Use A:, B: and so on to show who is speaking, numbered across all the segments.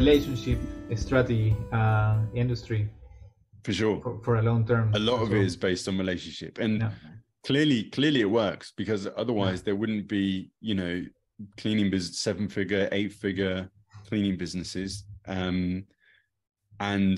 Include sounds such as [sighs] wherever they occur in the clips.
A: relationship strategy uh, industry
B: for sure.
A: for, for a long term.
B: A lot of it is based on relationship. And yeah. clearly clearly it works because otherwise yeah. there wouldn't be you know cleaning business seven figure eight figure cleaning businesses. Um and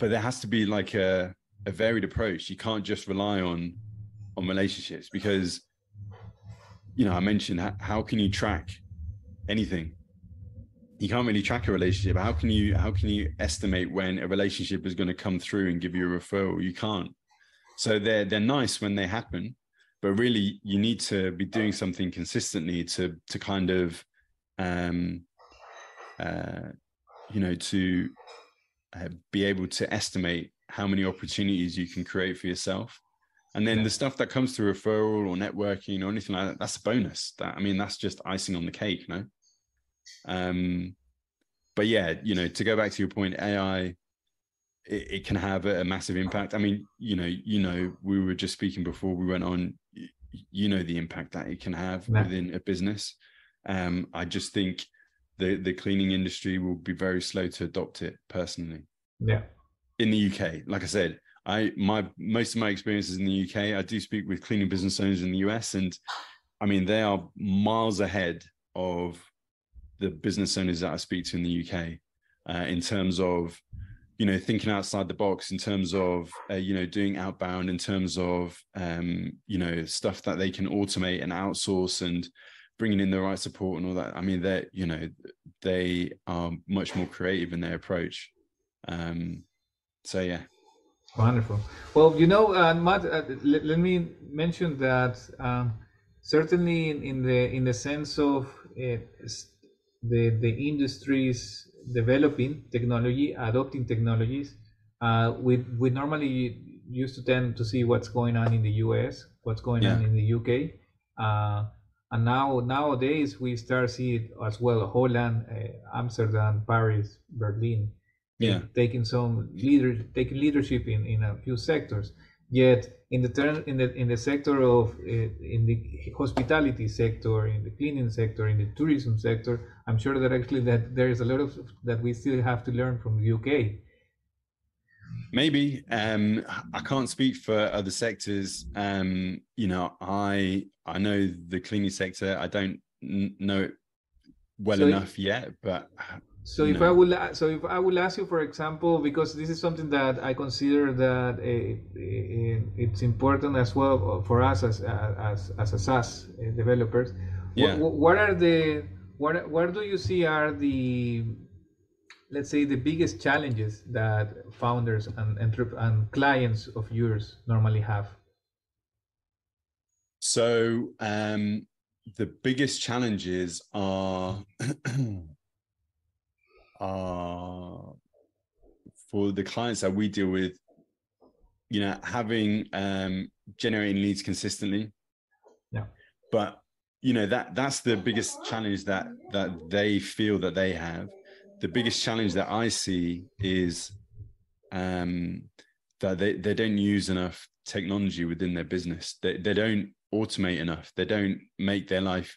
B: but there has to be like a a varied approach. You can't just rely on on relationships because you know i mentioned how, how can you track anything you can't really track a relationship. How can you how can you estimate when a relationship is going to come through and give you a referral? You can't. So they're they're nice when they happen but really you need to be doing something consistently to to kind of um uh you know to uh, be able to estimate how many opportunities you can create for yourself. And then yeah. the stuff that comes through referral or networking or anything like that that's a bonus. That i mean that's just icing on the cake no um, but yeah, you know, to go back to your point, AI it, it, can have a, massive impact. I mean, you know, you know, we were just speaking before we went on. You know the impact that it can have yeah. within a business. Um, I just think the the cleaning industry will be very slow to adopt it. Personally,
A: yeah.
B: In the UK, like I said, I my most of my experiences in the UK. I do speak with cleaning business owners in the US, and I mean they are miles ahead of the business owners that I speak to in the UK uh, in terms of you know thinking outside the box in terms of uh, you know doing outbound in terms of um, you know stuff that they can automate and outsource and bringing in the right support and all that. I mean they you know they are much more creative in their approach. Um, so yeah.
A: Wonderful. Well you know uh, Matt, uh, let, let, me mention that um, certainly in, in, the in the sense of uh, the, the industries developing technology, adopting technologies. Uh, we, we normally used to tend to see what's going on in the US, what's going yeah. on in the UK. Uh, and now nowadays we start seeing as well Holland, uh, Amsterdam, Paris, Berlin,
B: yeah,
A: taking some leader taking leadership in, in a few sectors. Yet in the turn in the in the sector of uh, in the hospitality sector, in the cleaning sector, in the tourism sector, I'm sure that actually that there is a lot of that we still have to learn from the UK.
B: Maybe um, I can't speak for other sectors. Um, you know, I I know the cleaning sector. I don't know it well so enough yet, but
A: so if I will, so if I will ask you, for example, because this is something that I consider that uh, it's important as well for us as as as a SaaS uh, developers.
B: Yeah.
A: What, what are the what where do you see are the let's say the biggest challenges that founders and and, and clients of yours normally have?
B: So um, the biggest challenges are [clears throat] uh, for the clients that we deal with, you know, having um, generating leads consistently.
A: Yeah.
B: But you know that that's the biggest challenge that that they feel that they have. The biggest challenge that I see is um, that they, they don't use enough technology within their business. They they don't automate enough. They don't make their life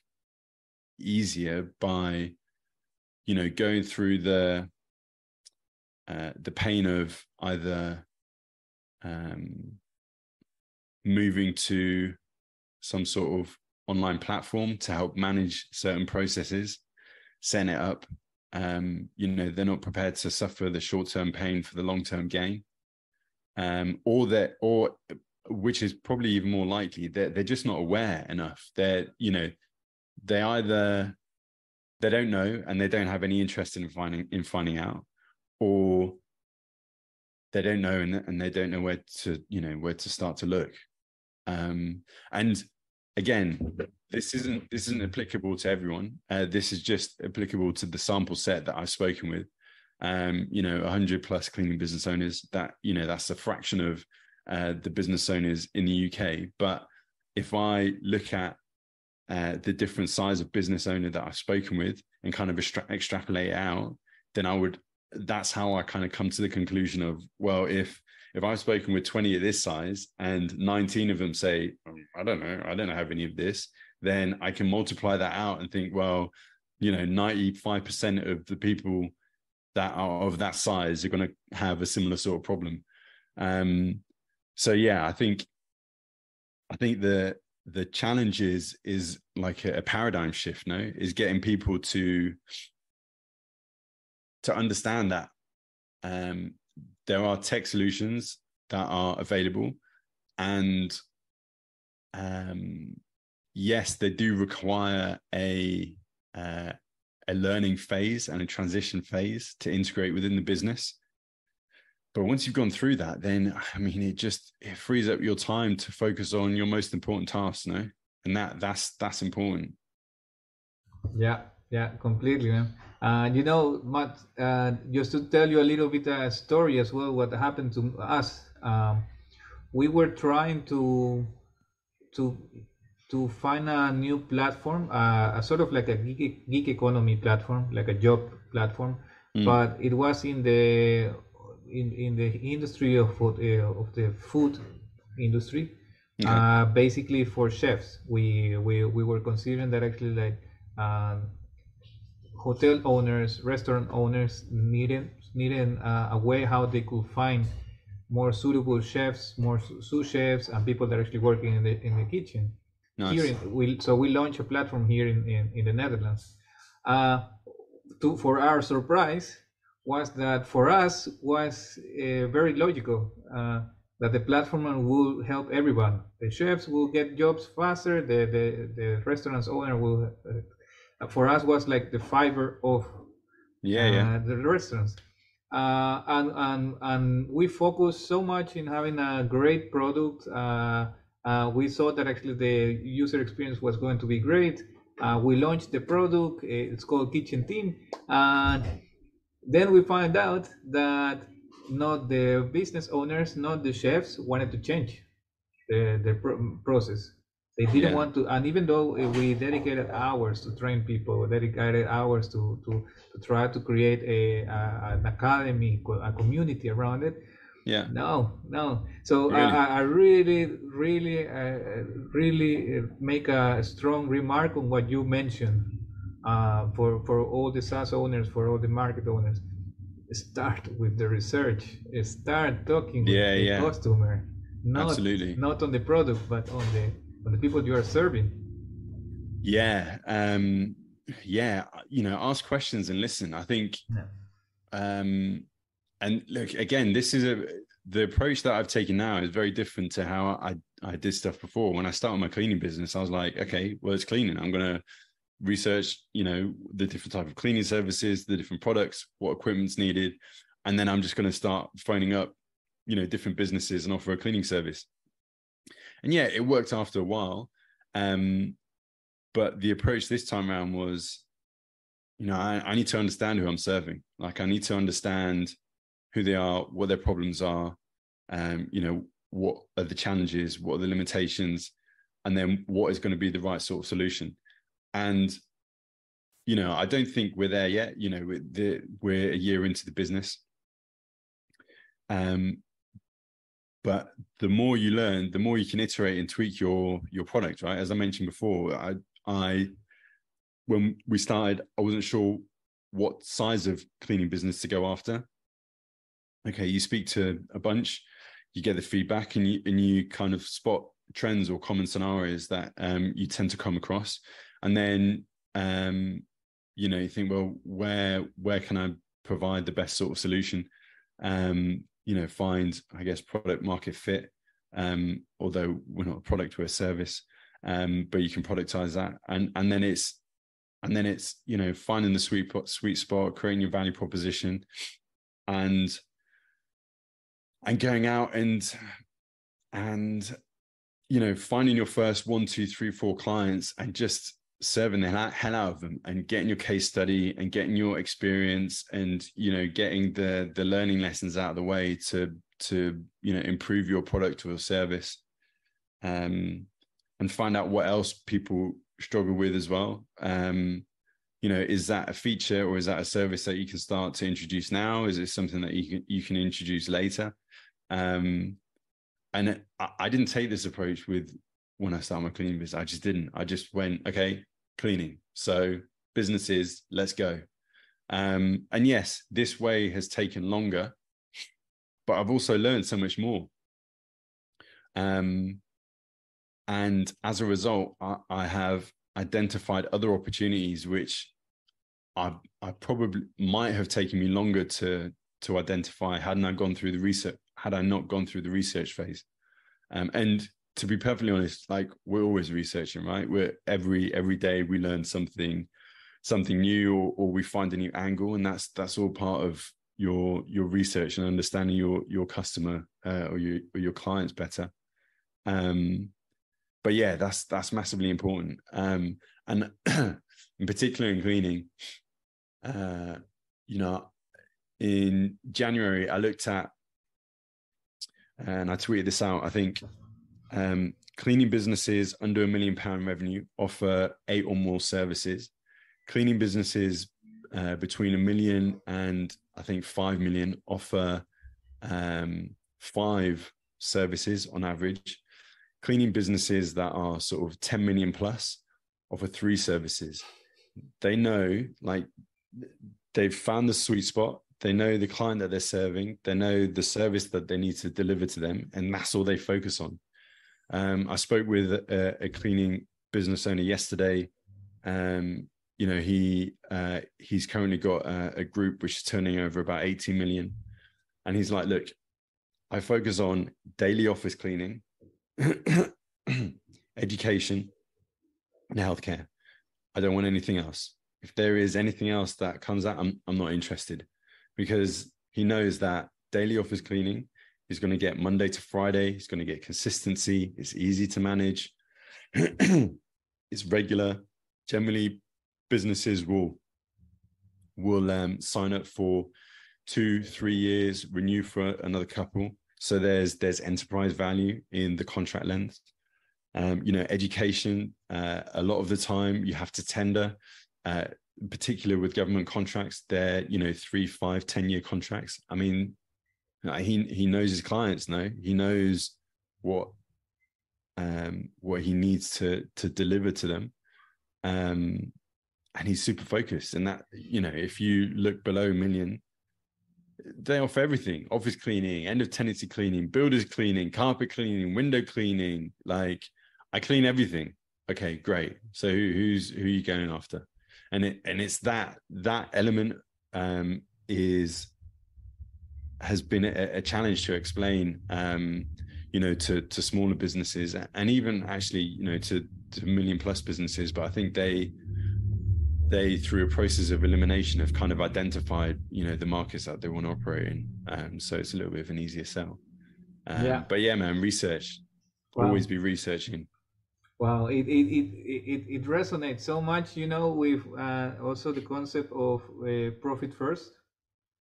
B: easier by you know going through the uh, the pain of either um, moving to some sort of online platform to help manage certain processes, setting it up. Um, you know, they're not prepared to suffer the short-term pain for the long-term gain. Um, or that, or which is probably even more likely, they're they're just not aware enough. They're, you know, they either they don't know and they don't have any interest in finding in finding out. Or they don't know and, and they don't know where to you know where to start to look. Um and again this isn't this isn't applicable to everyone. Uh, this is just applicable to the sample set that i've spoken with. Um you know 100 plus cleaning business owners that you know that's a fraction of uh, the business owners in the uk but if i look at uh, the different size of business owner that I've spoken with and kind of extra- extrapolate out, then I would. That's how I kind of come to the conclusion of well, if if I've spoken with 20 of this size and 19 of them say, um, I don't know, I don't have any of this, then I can multiply that out and think, well, you know, 95% of the people that are of that size are going to have a similar sort of problem. Um, so yeah, I think I think the the challenge is is like a, a paradigm shift. No, is getting people to to understand that um, there are tech solutions that are available, and um, yes, they do require a uh, a learning phase and a transition phase to integrate within the business. But once you've gone through that, then I mean, it just it frees up your time to focus on your most important tasks, no? And that that's that's important.
A: Yeah, yeah, completely, man. Uh, you know, Matt, uh, just to tell you a little bit a story as well, what happened to us. Um, we were trying to to to find a new platform, uh, a sort of like a geek, geek economy platform, like a job platform, mm. but it was in the in, in the industry of food, uh, of the food industry, okay. uh, basically for chefs. We, we we were considering that actually like um, hotel owners, restaurant owners needed needed uh, a way how they could find more suitable chefs, more sous chefs, and people that are actually working in the in the kitchen. Nice. Here in, we, so we launched a platform here in, in, in the Netherlands. Uh, to, for our surprise, was that for us was uh, very logical uh, that the platform will help everyone. The chefs will get jobs faster. The the, the restaurant's owner will. Uh, for us, was like the fiber of
B: yeah, yeah.
A: Uh, the restaurants. Uh, and and and we focus so much in having a great product uh, uh, we saw that actually the user experience was going to be great. Uh, we launched the product. It's called Kitchen Team, and then we find out that not the business owners, not the chefs, wanted to change the the process. They didn't yeah. want to, and even though eh, we dedicated hours to train people, dedicated hours to to, to try to create a, a an academy, a community around it,
B: yeah
A: no no so really? I, I really really uh, really make a strong remark on what you mentioned uh, for for all the SaaS owners for all the market owners start with the research. Start talking yeah, with the yeah. customer. Not,
B: absolutely.
A: not on the product but on the on the people you are serving.
B: Yeah um yeah you know ask questions and listen. I think yeah. um and look again this is a the approach that i've taken now is very different to how i i did stuff before. When i started my cleaning business i was like okay well it's cleaning. I'm going to research you know the different type of cleaning services the different products what equipment's needed. And then i'm just going to start phoning up you know different businesses and offer a cleaning service. And yeah it worked after a while um but the approach this time around was you know I, I need to understand who i'm serving. Like i need to understand who they are, what their problems are, um, you know, what are the challenges, what are the limitations, and then what is going to be the right sort of solution. And you know, I don't think we're there yet. You know, we're, we're a year into the business. Um, but the more you learn, the more you can iterate and tweak your your product. Right, as I mentioned before, I I when we started, I wasn't sure what size of cleaning business to go after okay you speak to a bunch you get the feedback and you and you kind of spot trends or common scenarios that um, you tend to come across and then um, you know you think well where where can i provide the best sort of solution? Um, you know find i guess product market fit. Um, although we're not a product we're a service. Um, but you can productize that. And and then it's and then it's you know finding the sweet sweet spot creating your value proposition and and going out and and you know finding your first one two three four clients and just serving the hell out of them and getting your case study and getting your experience and you know getting the the learning lessons out of the way to to you know improve your product or service um and find out what else people struggle with as well um you know is that a feature or is that a service that you can start to introduce now is it something that you can you can introduce later um, and I, I didn't take this approach with when I started my cleaning business. I just didn't. I just went, okay, cleaning. So businesses, let's go. Um, and yes, this way has taken longer, but I've also learned so much more. Um, and as a result, I, I have identified other opportunities which I I probably might have taken me longer to to identify hadn't I gone through the research had I not gone through the research phase. Um, and to be perfectly honest, like we're always researching, right? We're every every day we learn something something new or, or we find a new angle, and that's that's all part of your your research and understanding your your customer uh, or your or your clients better. Um, but yeah, that's that's massively important. Um, and [clears throat] in particular in cleaning, uh, you know, in January I looked at and I tweeted this out. I think um, cleaning businesses under a million pound revenue offer eight or more services. Cleaning businesses uh, between a million and I think five million offer um, five services on average. Cleaning businesses that are sort of 10 million plus offer three services. They know, like, they've found the sweet spot they know the client that they're serving they know the service that they need to deliver to them and that's all they focus on um, i spoke with a, a, cleaning business owner yesterday. Um, you know he uh, he's currently got a, a, group which is turning over about 80 million. And he's like look i focus on daily office cleaning [clears throat] education and healthcare. I don't want anything else. If there is anything else that comes out i'm, I'm not interested. Because he knows that daily office cleaning is going to get Monday to Friday. He's going to get consistency. It's easy to manage. [clears throat] it's regular. Generally, businesses will will um, sign up for two, three years, renew for another couple. So there's there's enterprise value in the contract length. Um, you know, education. Uh, a lot of the time, you have to tender. Uh, with government contracts, they're you know three, five, ten year contracts. I mean, he he knows his clients. No, he knows what um, what he needs to to deliver to them, um, and he's super focused. And that you know, if you look below million, they offer everything: office cleaning, end of tenancy cleaning, builders cleaning, carpet cleaning, window cleaning. Like I clean everything. Okay, great. So who, who's who are you going after? and it and it's that that element um, is has been a, a, challenge to explain um, you know to to smaller businesses and even actually you know to to million plus businesses. But i think they they through a process of elimination have kind of identified you know the markets that they want to operate in. Um, so it's a little bit of an easier sell. Um, yeah. but yeah man research. Wow. always be researching.
A: Wow, it it, it, it, it resonates so much, you know, with uh, also the concept of uh, profit first.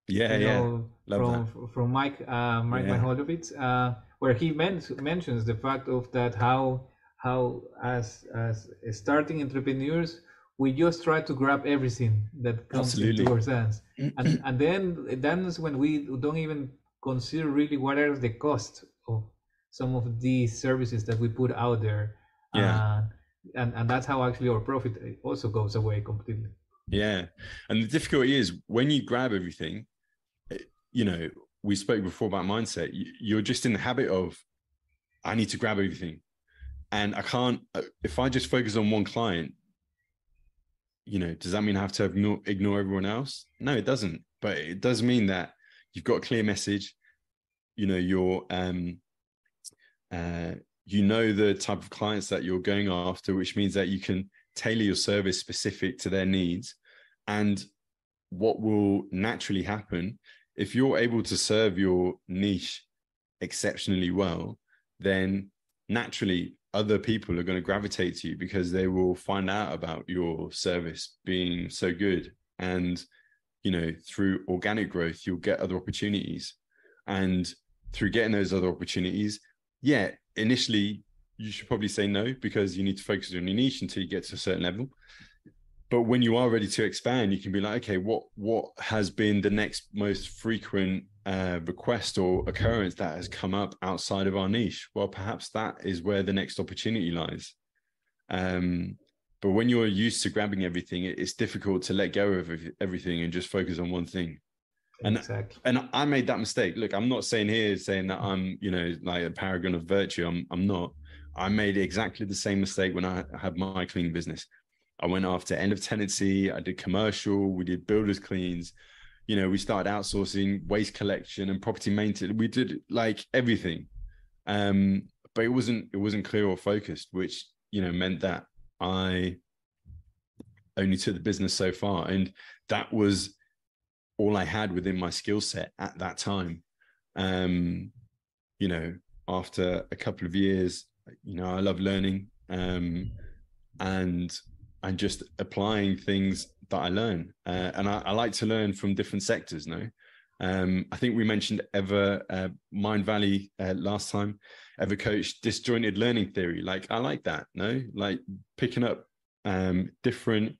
B: Yeah, you know,
A: yeah. From that. from Mike uh, Mike yeah. Uh, where he men- mentions the fact of that how how as as starting entrepreneurs we just try to grab everything that comes Absolutely. into our hands, [clears throat] and and then that's when we don't even consider really what are the costs of some of these services that we put out there
B: yeah uh,
A: and and that's how actually our profit also goes away completely
B: yeah. And the difficulty is when you grab everything eh, you know we spoke before about mindset you're just in the habit of i need to grab everything. And i can't uh, if i just focus on one client you know does that mean i have to ignore, ignore everyone else? No it doesn't. But it does mean that you've got a clear message you know you're um uh you know the type of clients that you're going after, which means that you can tailor your service specific to their needs. And what will naturally happen if you're able to serve your niche exceptionally well, then naturally other people are going to gravitate to you because they will find out about your service being so good. And, you know, through organic growth, you'll get other opportunities. And through getting those other opportunities, yeah, initially you should probably say no because you need to focus on your niche until you get to a certain level but when you are ready to expand you can be like okay what what has been the next most frequent uh, request or occurrence that has come up outside of our niche well perhaps that is where the next opportunity lies um, but when you're used to grabbing everything, it's difficult to let go of everything and just focus on one thing. And exactly. and I made that mistake. Look, I'm not saying here saying that I'm, you know, like a paragon of virtue. I'm I'm not. I made exactly the same mistake when I had my cleaning business. I went after end of tenancy. I did commercial. We did builders cleans. You know, we started outsourcing waste collection and property maintenance. We did like everything, um, but it wasn't it wasn't clear or focused, which you know meant that I only took the business so far, and that was all I had within my skill set at that time. Um, you know, after a couple of years, you know, I love learning um, and and just applying things that I learn. Uh, and I, I, like to learn from different sectors. No, um, I think we mentioned ever uh, Mindvalley uh, last time. Evercoach disjointed learning theory. Like I like that. No, like picking up um, different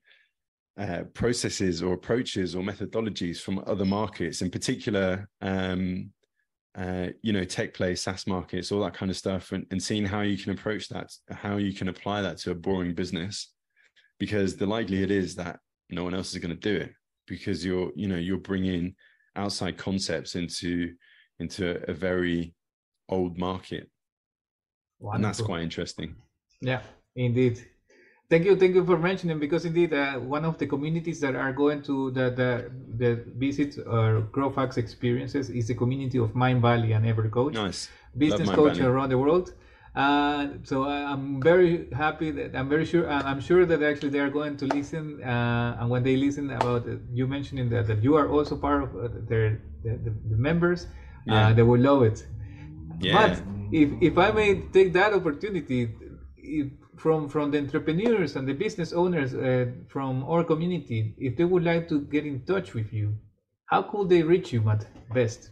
B: uh, processes or approaches or methodologies from other markets, in particular, um, uh, you know, tech play, SaaS markets, all that kind of stuff, and, and seeing how you can approach that, how you can apply that to a boring business, because the likelihood is that no one else is going to do it because you're, you know, you're bringing outside concepts into into a very old market, Wonderful. and that's quite interesting.
A: Yeah, indeed. Thank you, thank you for mentioning because indeed uh, one of the communities that are going to the the, the visit or Growth Hacks experiences is the community of Mindvalley and Evercoach.
B: Nice.
A: Business coach around the world. Uh, so I'm very happy that I'm very sure I'm sure that actually they are going to listen uh, and when they listen about uh, you mentioning that, that you are also part of uh, their the, the, members uh, yeah. they will love it. Yeah. But if if I may take that opportunity, if from from the entrepreneurs and the business owners uh, from our community, if they would like to get in touch with you, how could they reach you, Matt? Best.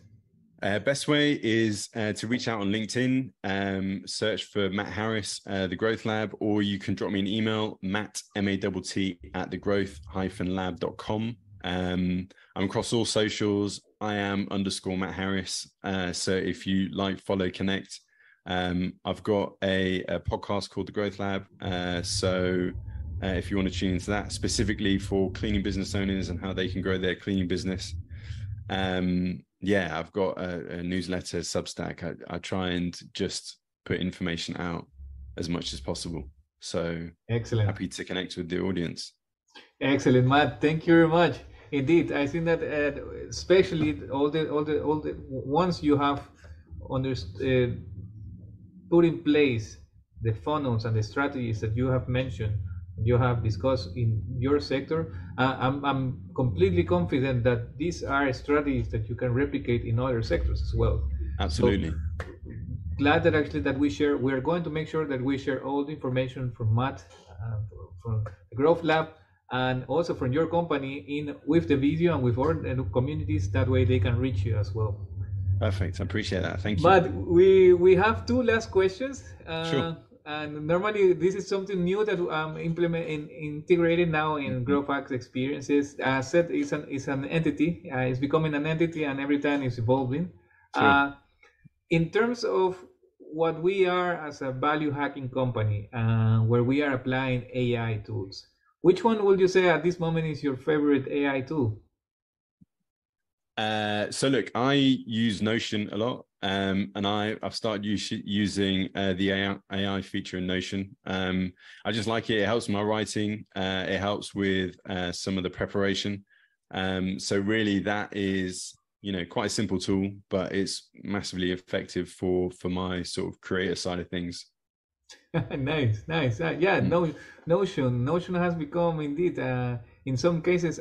B: Uh, best way is uh, to reach out on LinkedIn, um, search for Matt Harris, uh, the Growth Lab, or you can drop me an email, matt, M-A-T-T, at the growth-lab.com. Um, I'm across all socials. I am underscore Matt Harris. Uh, so if you like, follow, connect, um, I've got a, a, podcast called The Growth Lab. Uh, so uh, if you want to tune into that specifically for cleaning business owners and how they can grow their cleaning business, um, yeah, I've got a, a newsletter, Substack. I, I, try and just put information out as much as possible. So
A: excellent.
B: Happy to connect with the audience.
A: Excellent, Matt. Thank you very much. Indeed, I think that uh, especially all the all the all the once you have understood. Uh, put in place the funnels and the strategies that you have mentioned, you have discussed in your sector, uh, I'm, I'm completely confident that these are strategies that you can replicate in other sectors as well.
B: Absolutely.
A: So, glad that actually that we share. We're going to make sure that we share all the information from Matt, uh, from the Growth Lab, and also from your company in with the video and with our communities. That way they can reach you as well.
B: Perfect. I appreciate that. Thank you.
A: But we we have two last questions. Uh, sure. And normally this is something new that I'm implementing, integrated now in mm-hmm. Growth Hacks experiences. Uh, said, it's an it's an entity. Uh, it's becoming an entity, and every time it's evolving. Sure. Uh, in terms of what we are as a value hacking company, uh, where we are applying AI tools, which one would you say at this moment is your favorite AI tool?
B: Uh, so look, I use Notion a lot, um, and I I've started use, using uh, the AI, AI, feature in Notion. Um, I just like it. It helps my writing. Uh, it helps with uh, some of the preparation. Um, so really, that is you know quite a simple tool, but it's massively effective for for my sort of creator side of things. [laughs]
A: nice, nice. Uh, yeah, mm. no, Notion. Notion has become indeed, uh, in some cases,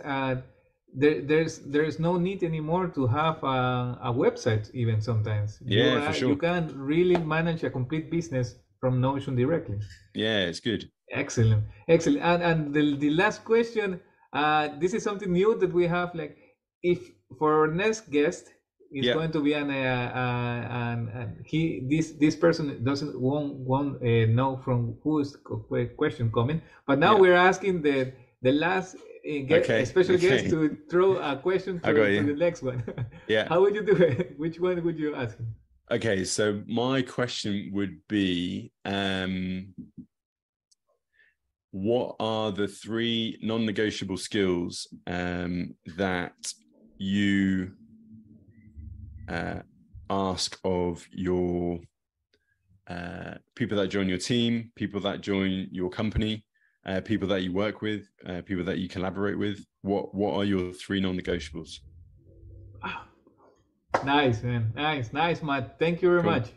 A: there, there's there's no need anymore to have a, a website even sometimes
B: yeah
A: you,
B: for sure.
A: you can really manage a complete business from notion directly
B: yeah it's good
A: excellent excellent and and the, the last question uh this is something new that we have like if for our next guest is yeah. going to be an, uh, uh, an, he this this person doesn't won't won't uh, know from who's question coming but now yeah. we're asking the the last get okay. a special okay. guest to throw a question to, to the next one. [laughs]
B: yeah.
A: How would you do it? [laughs] Which one would you ask?
B: Okay, so my question would be um, what are the three non-negotiable skills um, that you uh, ask of your uh, people that join your team, people that join your company, uh, people that you work with, uh, people that you collaborate with? What What are your three non-negotiables? [sighs]
A: Nice, man. Nice, nice, Matt. Thank you very cool. much.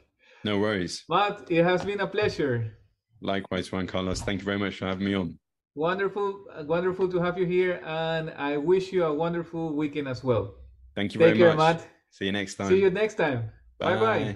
B: No worries.
A: Matt, it has been a pleasure.
B: Likewise, Juan Carlos. Thank you very much for having me on.
A: Wonderful, wonderful to have you here, and I wish you a wonderful weekend as well.
B: Thank you very
A: Take
B: much.
A: Care, Matt.
B: See you next time.
A: See you next time. Bye bye.